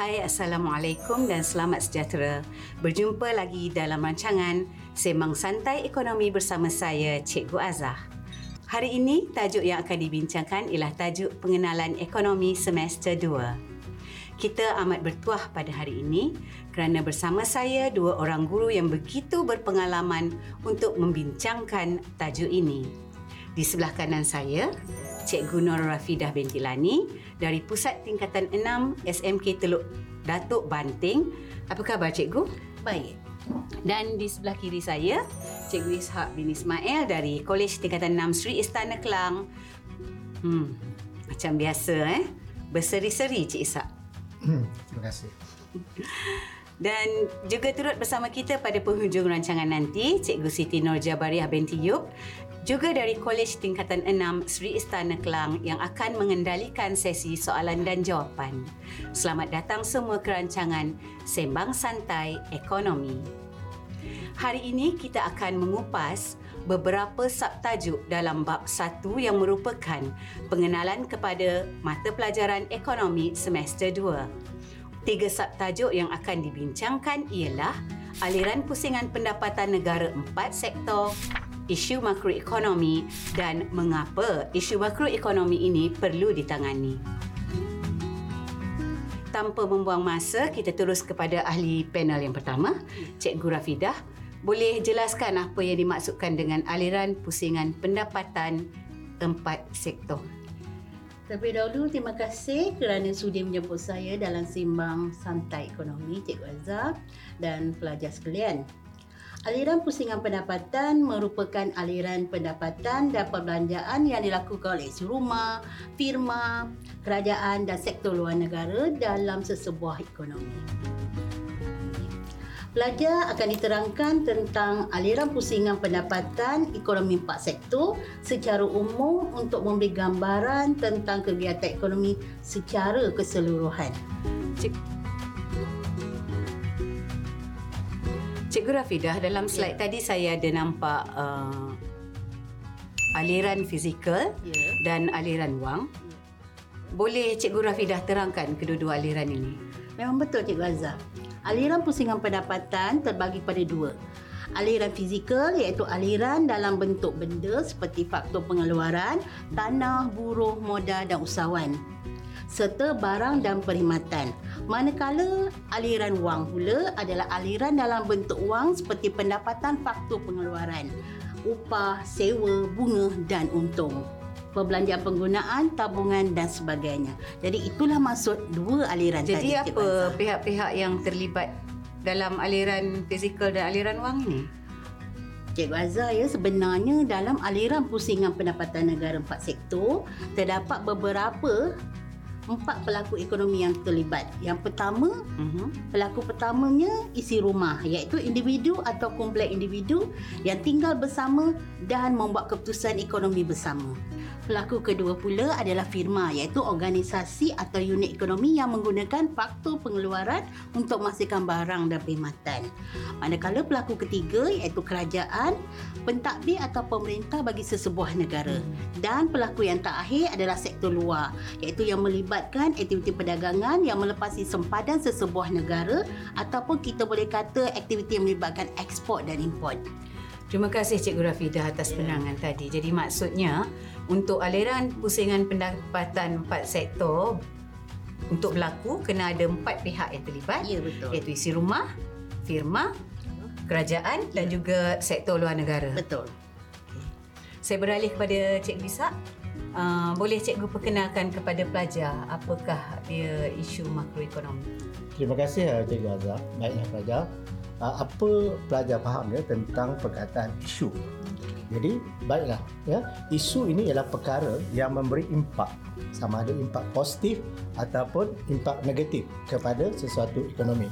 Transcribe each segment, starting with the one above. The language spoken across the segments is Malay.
Hai Assalamualaikum dan selamat sejahtera. Berjumpa lagi dalam rancangan Sembang Santai Ekonomi bersama saya Cikgu Azah. Hari ini tajuk yang akan dibincangkan ialah tajuk pengenalan ekonomi semester 2. Kita amat bertuah pada hari ini kerana bersama saya dua orang guru yang begitu berpengalaman untuk membincangkan tajuk ini. Di sebelah kanan saya, Cikgu Nur Rafidah binti Lani dari Pusat Tingkatan 6 SMK Teluk Datuk Banting. Apa khabar Cikgu? Baik. Dan di sebelah kiri saya, Cikgu Ishak bin Ismail dari Kolej Tingkatan 6 Sri Istana Kelang. Hmm, macam biasa eh. Berseri-seri Cik Ishak. Hmm, terima kasih. Dan juga turut bersama kita pada penghujung rancangan nanti, Cikgu Siti Nur Jabariah binti Yub juga dari Kolej Tingkatan 6 Sri Istana Kelang yang akan mengendalikan sesi soalan dan jawapan. Selamat datang semua ke rancangan Sembang Santai Ekonomi. Hari ini kita akan mengupas beberapa subtajuk dalam bab satu yang merupakan pengenalan kepada mata pelajaran ekonomi semester 2. Tiga subtajuk yang akan dibincangkan ialah aliran pusingan pendapatan negara empat sektor, isu makroekonomi dan mengapa isu makroekonomi ini perlu ditangani. Tanpa membuang masa, kita terus kepada ahli panel yang pertama, Cikgu Rafidah. Boleh jelaskan apa yang dimaksudkan dengan aliran pusingan pendapatan empat sektor? Terlebih dahulu, terima kasih kerana sudi menjemput saya dalam simbang santai ekonomi Cikgu Azhar dan pelajar sekalian. Aliran pusingan pendapatan merupakan aliran pendapatan dan perbelanjaan yang dilakukan oleh rumah, firma, kerajaan dan sektor luar negara dalam sesebuah ekonomi. Pelajar akan diterangkan tentang aliran pusingan pendapatan ekonomi empat sektor secara umum untuk memberi gambaran tentang kegiatan ekonomi secara keseluruhan. Cik- Cikgu Rafidah, dalam slide yeah. tadi saya ada nampak uh, aliran fizikal yeah. dan aliran wang. Yeah. Boleh Cikgu Rafidah terangkan kedua-dua aliran ini? Memang betul Cikgu Azhar. Aliran pusingan pendapatan terbagi pada dua. Aliran fizikal iaitu aliran dalam bentuk benda seperti faktor pengeluaran, tanah, buruh, modal dan usahawan serta barang dan perkhidmatan. Manakala aliran wang pula adalah aliran dalam bentuk wang seperti pendapatan faktor pengeluaran, upah, sewa, bunga dan untung. Perbelanjaan penggunaan, tabungan dan sebagainya. Jadi itulah maksud dua aliran Jadi tadi. Jadi apa pihak-pihak yang terlibat dalam aliran fizikal dan aliran wang ini? Cikgu Azhar ya sebenarnya dalam aliran pusingan pendapatan negara empat sektor terdapat beberapa empat pelaku ekonomi yang terlibat. Yang pertama, uh-huh. pelaku pertamanya isi rumah iaitu individu atau kumpulan individu yang tinggal bersama dan membuat keputusan ekonomi bersama. Pelaku kedua pula adalah firma iaitu organisasi atau unit ekonomi yang menggunakan faktor pengeluaran untuk memastikan barang dan perkhidmatan. Manakala pelaku ketiga iaitu kerajaan, pentadbir atau pemerintah bagi sesebuah negara. Dan pelaku yang terakhir adalah sektor luar iaitu yang melibatkan aktiviti perdagangan yang melepasi sempadan sesebuah negara ataupun kita boleh kata aktiviti yang melibatkan ekspor dan import. Terima kasih Cikgu Rafidah atas ya. penerangan tadi. Jadi maksudnya untuk aliran pusingan pendapatan empat sektor untuk berlaku kena ada empat pihak yang terlibat. Ya betul. Iaitu isi rumah, firma, kerajaan ya. dan juga sektor luar negara. Betul. Okay. Saya beralih kepada Cikgu Bisa. Uh, boleh Cikgu perkenalkan kepada pelajar apakah dia isu makroekonomi? Terima kasih Cikgu Azhar. Baiklah pelajar. Uh, apa pelajar faham ya tentang perkataan isu? Jadi baiklah ya. Isu ini ialah perkara yang memberi impak. Sama ada impak positif ataupun impak negatif kepada sesuatu ekonomi.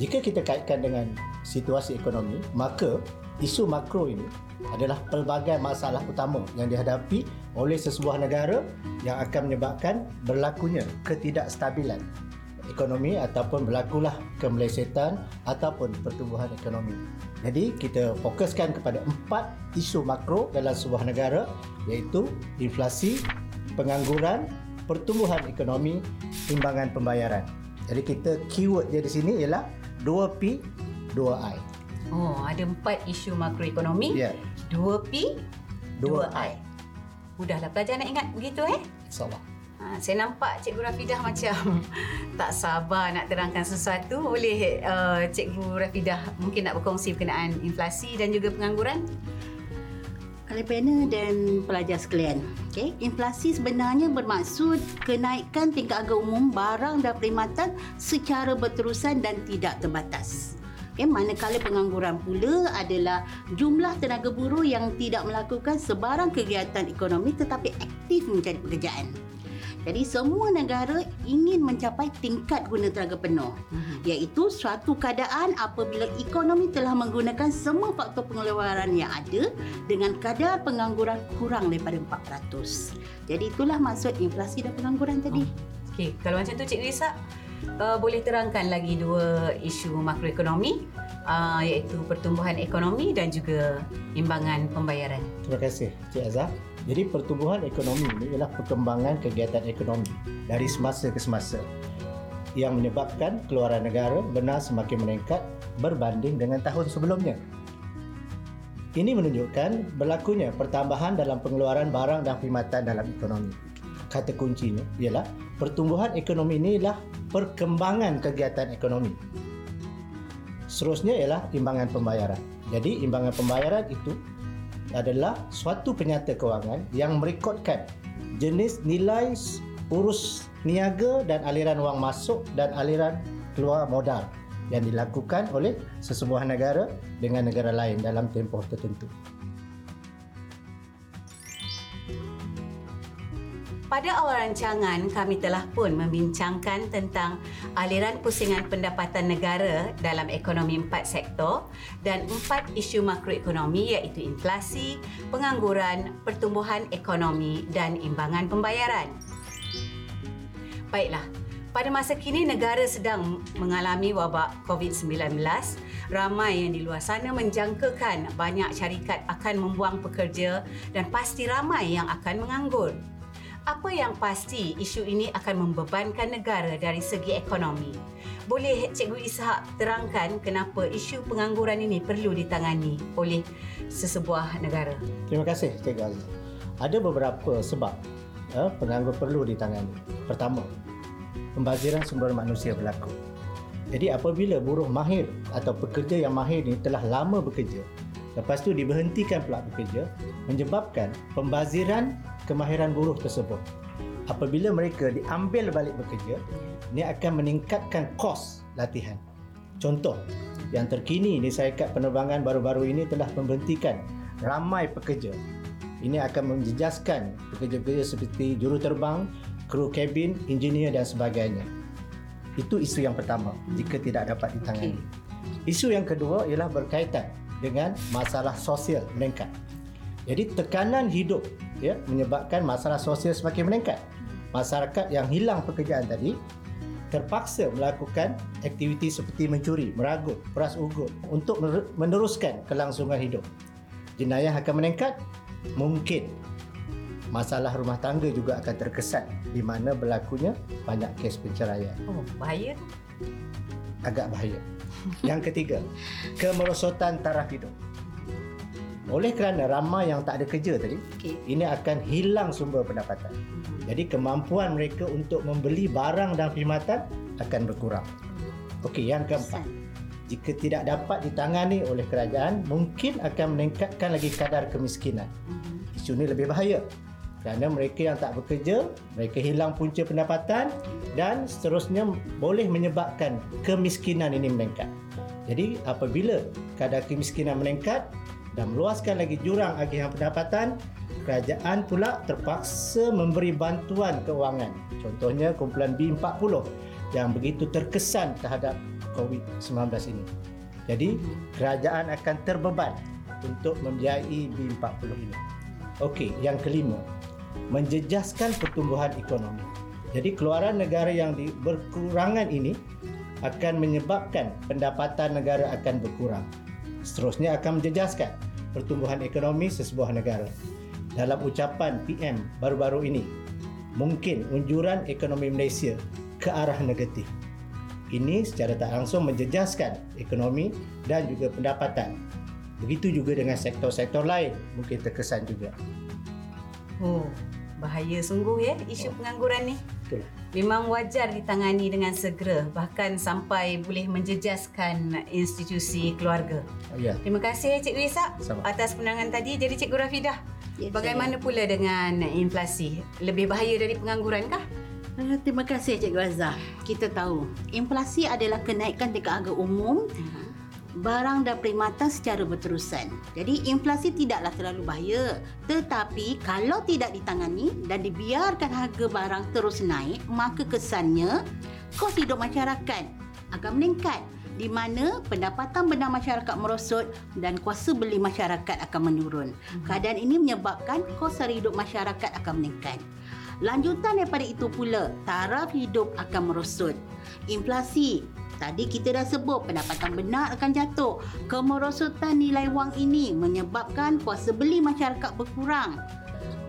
Jika kita kaitkan dengan situasi ekonomi, maka isu makro ini adalah pelbagai masalah utama yang dihadapi oleh sesebuah negara yang akan menyebabkan berlakunya ketidakstabilan ekonomi ataupun berlakulah kemelesetan ataupun pertumbuhan ekonomi. Jadi kita fokuskan kepada empat isu makro dalam sebuah negara iaitu inflasi, pengangguran, pertumbuhan ekonomi, timbangan pembayaran. Jadi kita keyword dia di sini ialah 2P, 2I. Oh, ada empat isu makroekonomi. Ya, Dua P, dua 2I. I. Mudahlah pelajar nak ingat begitu eh? InsyaAllah. Ha, saya nampak Cikgu Rafidah macam tak sabar nak terangkan sesuatu. Boleh uh, Cikgu Rafidah mungkin nak berkongsi berkenaan inflasi dan juga pengangguran? Ahli panel dan pelajar sekalian. Okay. Inflasi sebenarnya bermaksud kenaikan tingkat harga umum barang dan perkhidmatan secara berterusan dan tidak terbatas. Okay. Manakala pengangguran pula adalah jumlah tenaga buruh yang tidak melakukan sebarang kegiatan ekonomi tetapi aktif mencari pekerjaan. Jadi semua negara ingin mencapai tingkat guna tenaga penuh iaitu suatu keadaan apabila ekonomi telah menggunakan semua faktor pengeluaran yang ada dengan kadar pengangguran kurang daripada 4%. Jadi itulah maksud inflasi dan pengangguran tadi. Okey, kalau macam tu Cikgu Isak, uh, boleh terangkan lagi dua isu makroekonomi uh, iaitu pertumbuhan ekonomi dan juga imbangan pembayaran. Terima kasih Cik Azhar. Jadi pertumbuhan ekonomi ini ialah perkembangan kegiatan ekonomi dari semasa ke semasa yang menyebabkan keluaran negara benar semakin meningkat berbanding dengan tahun sebelumnya. Ini menunjukkan berlakunya pertambahan dalam pengeluaran barang dan perkhidmatan dalam ekonomi. Kata kuncinya ialah pertumbuhan ekonomi ini ialah perkembangan kegiatan ekonomi. Seterusnya ialah imbangan pembayaran. Jadi imbangan pembayaran itu adalah suatu penyata kewangan yang merekodkan jenis nilai urus niaga dan aliran wang masuk dan aliran keluar modal yang dilakukan oleh sesebuah negara dengan negara lain dalam tempoh tertentu. Pada awal rancangan, kami telah pun membincangkan tentang aliran pusingan pendapatan negara dalam ekonomi empat sektor dan empat isu makroekonomi iaitu inflasi, pengangguran, pertumbuhan ekonomi dan imbangan pembayaran. Baiklah, pada masa kini negara sedang mengalami wabak COVID-19, ramai yang di luar sana menjangkakan banyak syarikat akan membuang pekerja dan pasti ramai yang akan menganggur. Apa yang pasti isu ini akan membebankan negara dari segi ekonomi. Boleh Cikgu Ishak terangkan kenapa isu pengangguran ini perlu ditangani oleh sesebuah negara? Terima kasih Cik Azhar. Ada beberapa sebab eh, penganggur perlu ditangani. Pertama, pembaziran sumber manusia berlaku. Jadi apabila buruh mahir atau pekerja yang mahir ini telah lama bekerja, lepas tu diberhentikan pula bekerja, menyebabkan pembaziran kemahiran buruh tersebut. Apabila mereka diambil balik bekerja, ini akan meningkatkan kos latihan. Contoh, yang terkini di syarikat penerbangan baru-baru ini telah memberhentikan ramai pekerja. Ini akan menjejaskan pekerja-pekerja seperti juruterbang, kru kabin, engineer dan sebagainya. Itu isu yang pertama jika tidak dapat ditangani. Isu yang kedua ialah berkaitan dengan masalah sosial meningkat. Jadi tekanan hidup ya menyebabkan masalah sosial semakin meningkat. Masyarakat yang hilang pekerjaan tadi terpaksa melakukan aktiviti seperti mencuri, meragut, peras ugut untuk meneruskan kelangsungan hidup. Jenayah akan meningkat, mungkin masalah rumah tangga juga akan terkesan di mana berlakunya banyak kes penceraian. Oh, bahaya. Agak bahaya. Yang ketiga, kemerosotan taraf hidup. Oleh kerana ramai yang tak ada kerja tadi, Okey. ini akan hilang sumber pendapatan. Jadi kemampuan mereka untuk membeli barang dan perkhidmatan akan berkurang. Okey, yang keempat. Jika tidak dapat ditangani oleh kerajaan, mungkin akan meningkatkan lagi kadar kemiskinan. Isu ini lebih bahaya kerana mereka yang tak bekerja, mereka hilang punca pendapatan dan seterusnya boleh menyebabkan kemiskinan ini meningkat. Jadi apabila kadar kemiskinan meningkat dan meluaskan lagi jurang agihan pendapatan, kerajaan pula terpaksa memberi bantuan keuangan. Contohnya kumpulan B40 yang begitu terkesan terhadap COVID-19 ini. Jadi kerajaan akan terbeban untuk membiayai B40 ini. Okey, yang kelima, menjejaskan pertumbuhan ekonomi. Jadi keluaran negara yang berkurangan ini akan menyebabkan pendapatan negara akan berkurang. Seterusnya akan menjejaskan pertumbuhan ekonomi sesebuah negara. Dalam ucapan PM baru-baru ini, mungkin unjuran ekonomi Malaysia ke arah negatif. Ini secara tak langsung menjejaskan ekonomi dan juga pendapatan. Begitu juga dengan sektor-sektor lain mungkin terkesan juga. Oh, bahaya sungguh ya isu pengangguran ni. Betul. Memang wajar ditangani dengan segera bahkan sampai boleh menjejaskan institusi keluarga. Ya. Terima kasih Cikgu Isak Sama. atas penangan tadi. Jadi Cikgu Rafidah, Ya, bagaimana pula dengan inflasi? Lebih bahaya dari pengangguran kah? Eh, Terima kasih Cikgu Azhar. Kita tahu, inflasi adalah kenaikan tingkat harga umum barang dan perkhidmatan secara berterusan. Jadi inflasi tidaklah terlalu bahaya. Tetapi kalau tidak ditangani dan dibiarkan harga barang terus naik, maka kesannya kos hidup masyarakat akan meningkat di mana pendapatan benar masyarakat merosot dan kuasa beli masyarakat akan menurun. Keadaan ini menyebabkan kos sara hidup masyarakat akan meningkat. Lanjutan daripada itu pula, taraf hidup akan merosot. Inflasi Tadi kita dah sebut pendapatan benar akan jatuh. Kemerosotan nilai wang ini menyebabkan kuasa beli masyarakat berkurang.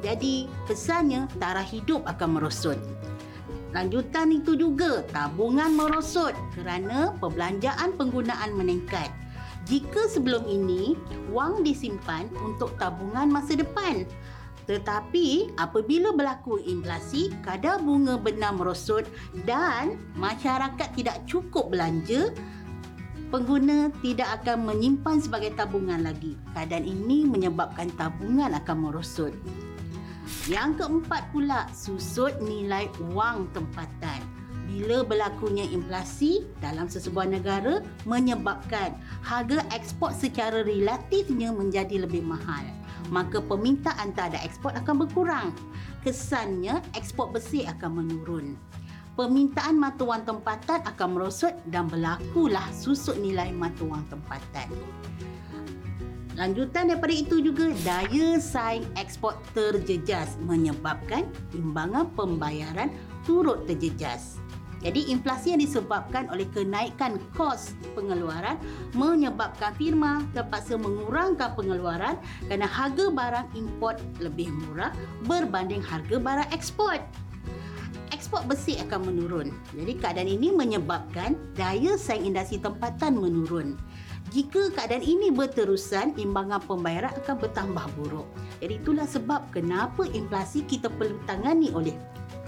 Jadi, kesannya taraf hidup akan merosot. Lanjutan itu juga tabungan merosot kerana perbelanjaan penggunaan meningkat. Jika sebelum ini wang disimpan untuk tabungan masa depan, tetapi apabila berlaku inflasi, kadar bunga benar merosot dan masyarakat tidak cukup belanja, pengguna tidak akan menyimpan sebagai tabungan lagi. Keadaan ini menyebabkan tabungan akan merosot. Yang keempat pula, susut nilai wang tempatan. Bila berlakunya inflasi dalam sesebuah negara menyebabkan harga ekspor secara relatifnya menjadi lebih mahal maka permintaan terhadap ekspor akan berkurang. Kesannya ekspor besi akan menurun. Permintaan mata wang tempatan akan merosot dan berlakulah susut nilai mata wang tempatan. Lanjutan daripada itu juga daya saing ekspor terjejas menyebabkan timbangan pembayaran turut terjejas. Jadi inflasi yang disebabkan oleh kenaikan kos pengeluaran menyebabkan firma terpaksa mengurangkan pengeluaran kerana harga barang import lebih murah berbanding harga barang ekspor. Ekspor besi akan menurun. Jadi keadaan ini menyebabkan daya saing industri tempatan menurun. Jika keadaan ini berterusan, imbangan pembayaran akan bertambah buruk. Jadi itulah sebab kenapa inflasi kita perlu tangani oleh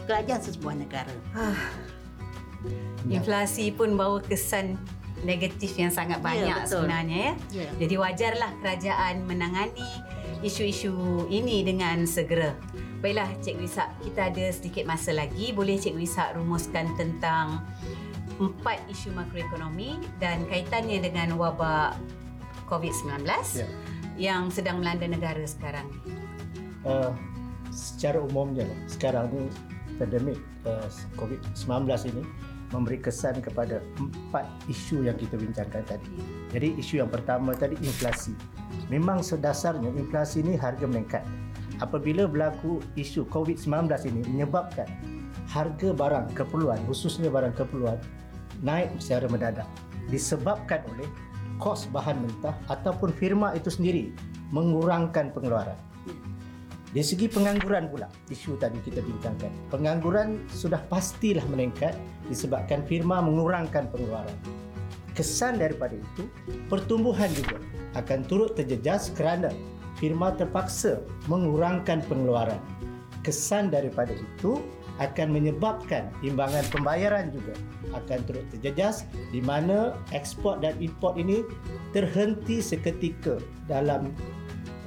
kerajaan sesebuah negara. Inflasi pun bawa kesan negatif yang sangat Ya, banyak betul. sebenarnya ya. Ya. Jadi wajarlah kerajaan menangani isu-isu ini dengan segera. Baiklah Cikgu Isak, kita ada sedikit masa lagi. Boleh Cikgu Isak rumuskan tentang empat isu makroekonomi dan kaitannya dengan wabak COVID-19 Ya. yang sedang melanda negara sekarang. Uh, secara umumnya sekarang ni pandemik uh, COVID-19 ini memberi kesan kepada empat isu yang kita bincangkan tadi. Jadi isu yang pertama tadi inflasi. Memang sedasarnya inflasi ini harga meningkat. Apabila berlaku isu COVID-19 ini menyebabkan harga barang keperluan khususnya barang keperluan naik secara mendadak disebabkan oleh kos bahan mentah ataupun firma itu sendiri mengurangkan pengeluaran. Dari segi pengangguran pula, isu tadi kita bincangkan. Pengangguran sudah pastilah meningkat disebabkan firma mengurangkan pengeluaran. Kesan daripada itu, pertumbuhan juga akan turut terjejas kerana firma terpaksa mengurangkan pengeluaran. Kesan daripada itu akan menyebabkan imbangan pembayaran juga akan turut terjejas di mana ekspor dan import ini terhenti seketika dalam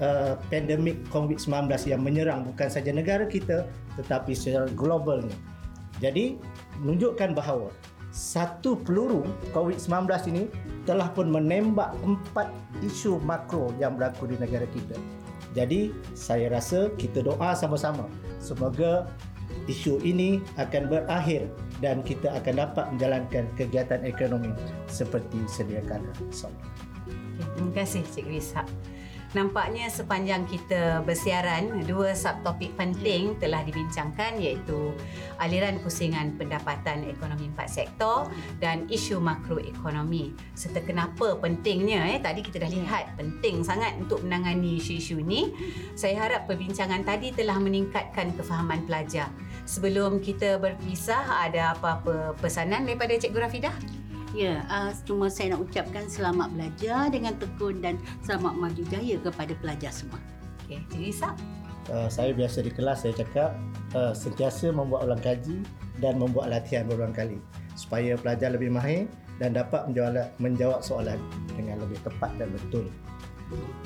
uh, pandemik COVID-19 yang menyerang bukan saja negara kita tetapi secara globalnya. Jadi menunjukkan bahawa satu peluru COVID-19 ini telah pun menembak empat isu makro yang berlaku di negara kita. Jadi saya rasa kita doa sama-sama semoga isu ini akan berakhir dan kita akan dapat menjalankan kegiatan ekonomi seperti sedia kala. Okay, terima kasih Cikgu Ishak. Nampaknya sepanjang kita bersiaran, dua subtopik penting telah dibincangkan iaitu aliran pusingan pendapatan ekonomi empat sektor dan isu makroekonomi. Serta kenapa pentingnya, eh, tadi kita dah lihat penting sangat untuk menangani isu-isu ini. Saya harap perbincangan tadi telah meningkatkan kefahaman pelajar sebelum kita berpisah ada apa-apa pesanan daripada Cikgu Rafidah? Ya, uh, cuma saya nak ucapkan selamat belajar dengan tekun dan selamat maju jaya kepada pelajar semua. Okey, Cikgu Isak. Uh, saya biasa di kelas saya cakap uh, sentiasa membuat ulang kaji dan membuat latihan berulang kali supaya pelajar lebih mahir dan dapat menjawab, menjawab soalan dengan lebih tepat dan betul.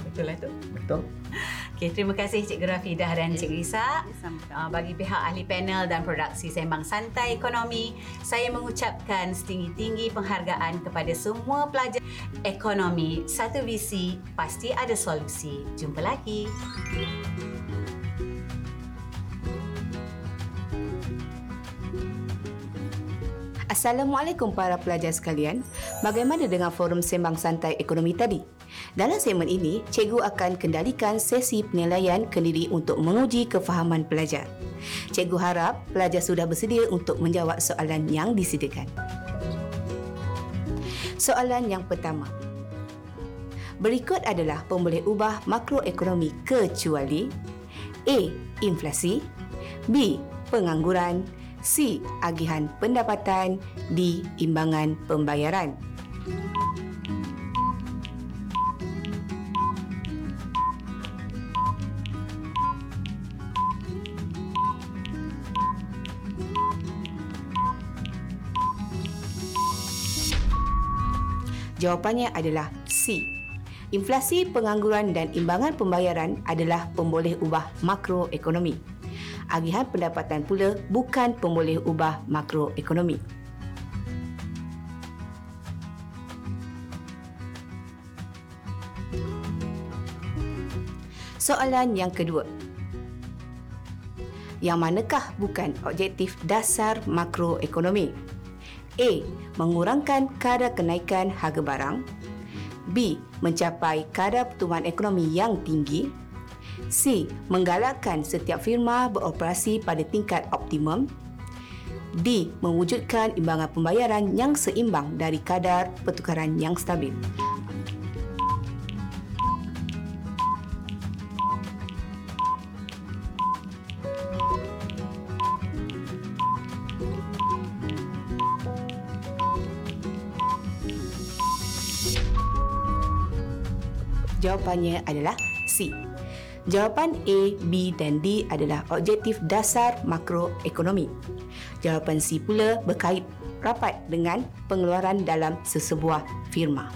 Betul lah tu. Betul? Okey, terima kasih Cikgu Rafidah dan Isak. Ya, sama-sama. Uh, bagi pihak ahli panel dan produksi Sembang Santai Ekonomi, saya mengucapkan setinggi-tinggi penghargaan kepada semua pelajar ekonomi. Satu visi, pasti ada solusi. Jumpa lagi. Assalamualaikum para pelajar sekalian. Bagaimana dengan forum sembang santai ekonomi tadi? Dalam segmen ini, cikgu akan kendalikan sesi penilaian kendiri untuk menguji kefahaman pelajar. Cikgu harap pelajar sudah bersedia untuk menjawab soalan yang disediakan. Soalan yang pertama. Berikut adalah pemboleh ubah makroekonomi kecuali A. Inflasi B. Pengangguran C. Agihan pendapatan D. Imbangan pembayaran Jawapannya adalah C. Inflasi, pengangguran dan imbangan pembayaran adalah pemboleh ubah makroekonomi. Agihan pendapatan pula bukan pemboleh ubah makroekonomi. Soalan yang kedua. Yang manakah bukan objektif dasar makroekonomi? A. Mengurangkan kadar kenaikan harga barang. B. Mencapai kadar pertumbuhan ekonomi yang tinggi. C. Menggalakkan setiap firma beroperasi pada tingkat optimum. D. Mewujudkan imbangan pembayaran yang seimbang dari kadar pertukaran yang stabil. Jawapannya adalah C. Jawapan A, B dan D adalah objektif dasar makroekonomi. Jawapan C pula berkait rapat dengan pengeluaran dalam sesebuah firma.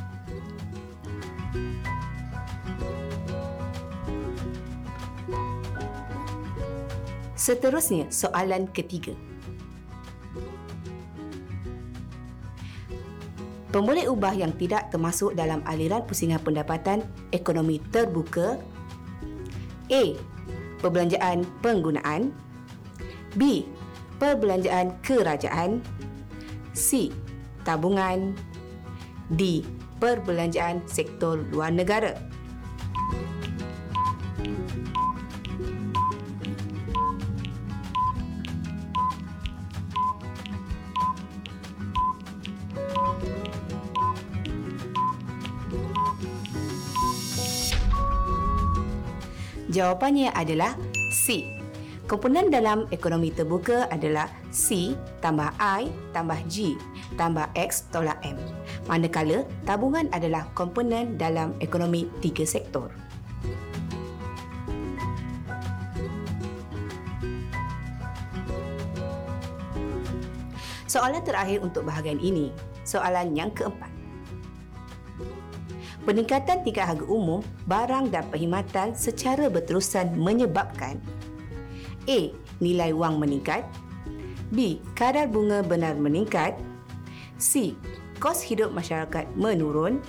Seterusnya, soalan ketiga. Pemboleh ubah yang tidak termasuk dalam aliran pusingan pendapatan ekonomi terbuka A. Perbelanjaan penggunaan B. Perbelanjaan kerajaan C. Tabungan D. Perbelanjaan sektor luar negara Jawapannya adalah C. Komponen dalam ekonomi terbuka adalah C tambah I tambah G tambah X tolak M. Manakala tabungan adalah komponen dalam ekonomi tiga sektor. Soalan terakhir untuk bahagian ini, soalan yang keempat. Peningkatan tingkat harga umum barang dan perkhidmatan secara berterusan menyebabkan A. Nilai wang meningkat B. Kadar bunga benar meningkat C. Kos hidup masyarakat menurun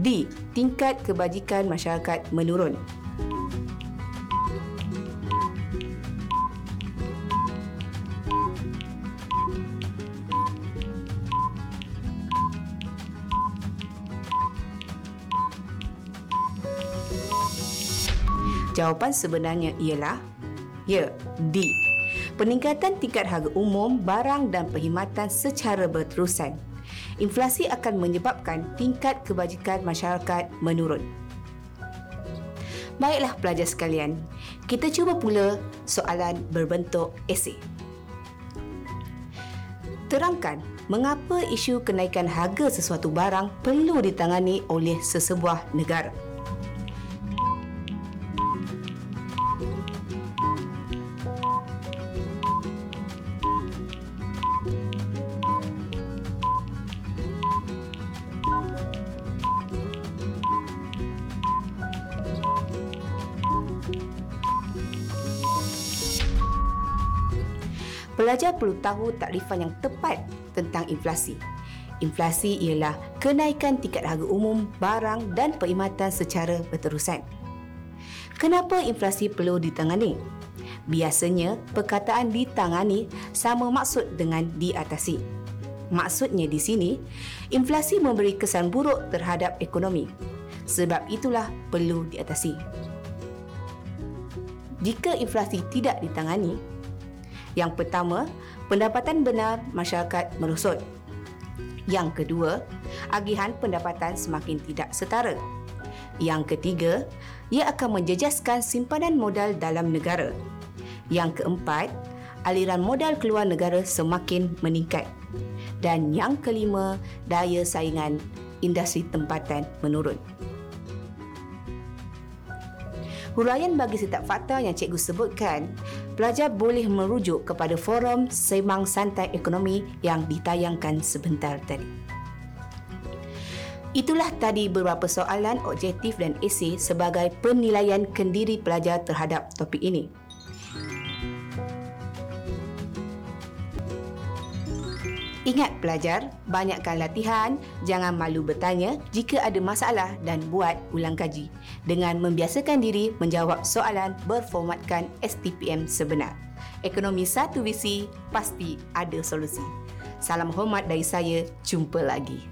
D. Tingkat kebajikan masyarakat menurun Jawapan sebenarnya ialah ya, D. Peningkatan tingkat harga umum barang dan perkhidmatan secara berterusan. Inflasi akan menyebabkan tingkat kebajikan masyarakat menurun. Baiklah pelajar sekalian, kita cuba pula soalan berbentuk esei. Terangkan mengapa isu kenaikan harga sesuatu barang perlu ditangani oleh sesebuah negara. Pelajar perlu tahu takrifan yang tepat tentang inflasi. Inflasi ialah kenaikan tingkat harga umum barang dan perkhidmatan secara berterusan. Kenapa inflasi perlu ditangani? Biasanya, perkataan ditangani sama maksud dengan diatasi. Maksudnya di sini, inflasi memberi kesan buruk terhadap ekonomi. Sebab itulah perlu diatasi. Jika inflasi tidak ditangani, yang pertama, pendapatan benar masyarakat merosot. Yang kedua, agihan pendapatan semakin tidak setara. Yang ketiga, ia akan menjejaskan simpanan modal dalam negara. Yang keempat, aliran modal keluar negara semakin meningkat. Dan yang kelima, daya saingan industri tempatan menurun. Huraian bagi setiap fakta yang cikgu sebutkan, pelajar boleh merujuk kepada forum Semang Santai Ekonomi yang ditayangkan sebentar tadi. Itulah tadi beberapa soalan objektif dan esei sebagai penilaian kendiri pelajar terhadap topik ini. Ingat pelajar, banyakkan latihan, jangan malu bertanya jika ada masalah dan buat ulang kaji dengan membiasakan diri menjawab soalan berformatkan STPM sebenar. Ekonomi satu visi, pasti ada solusi. Salam hormat dari saya, jumpa lagi.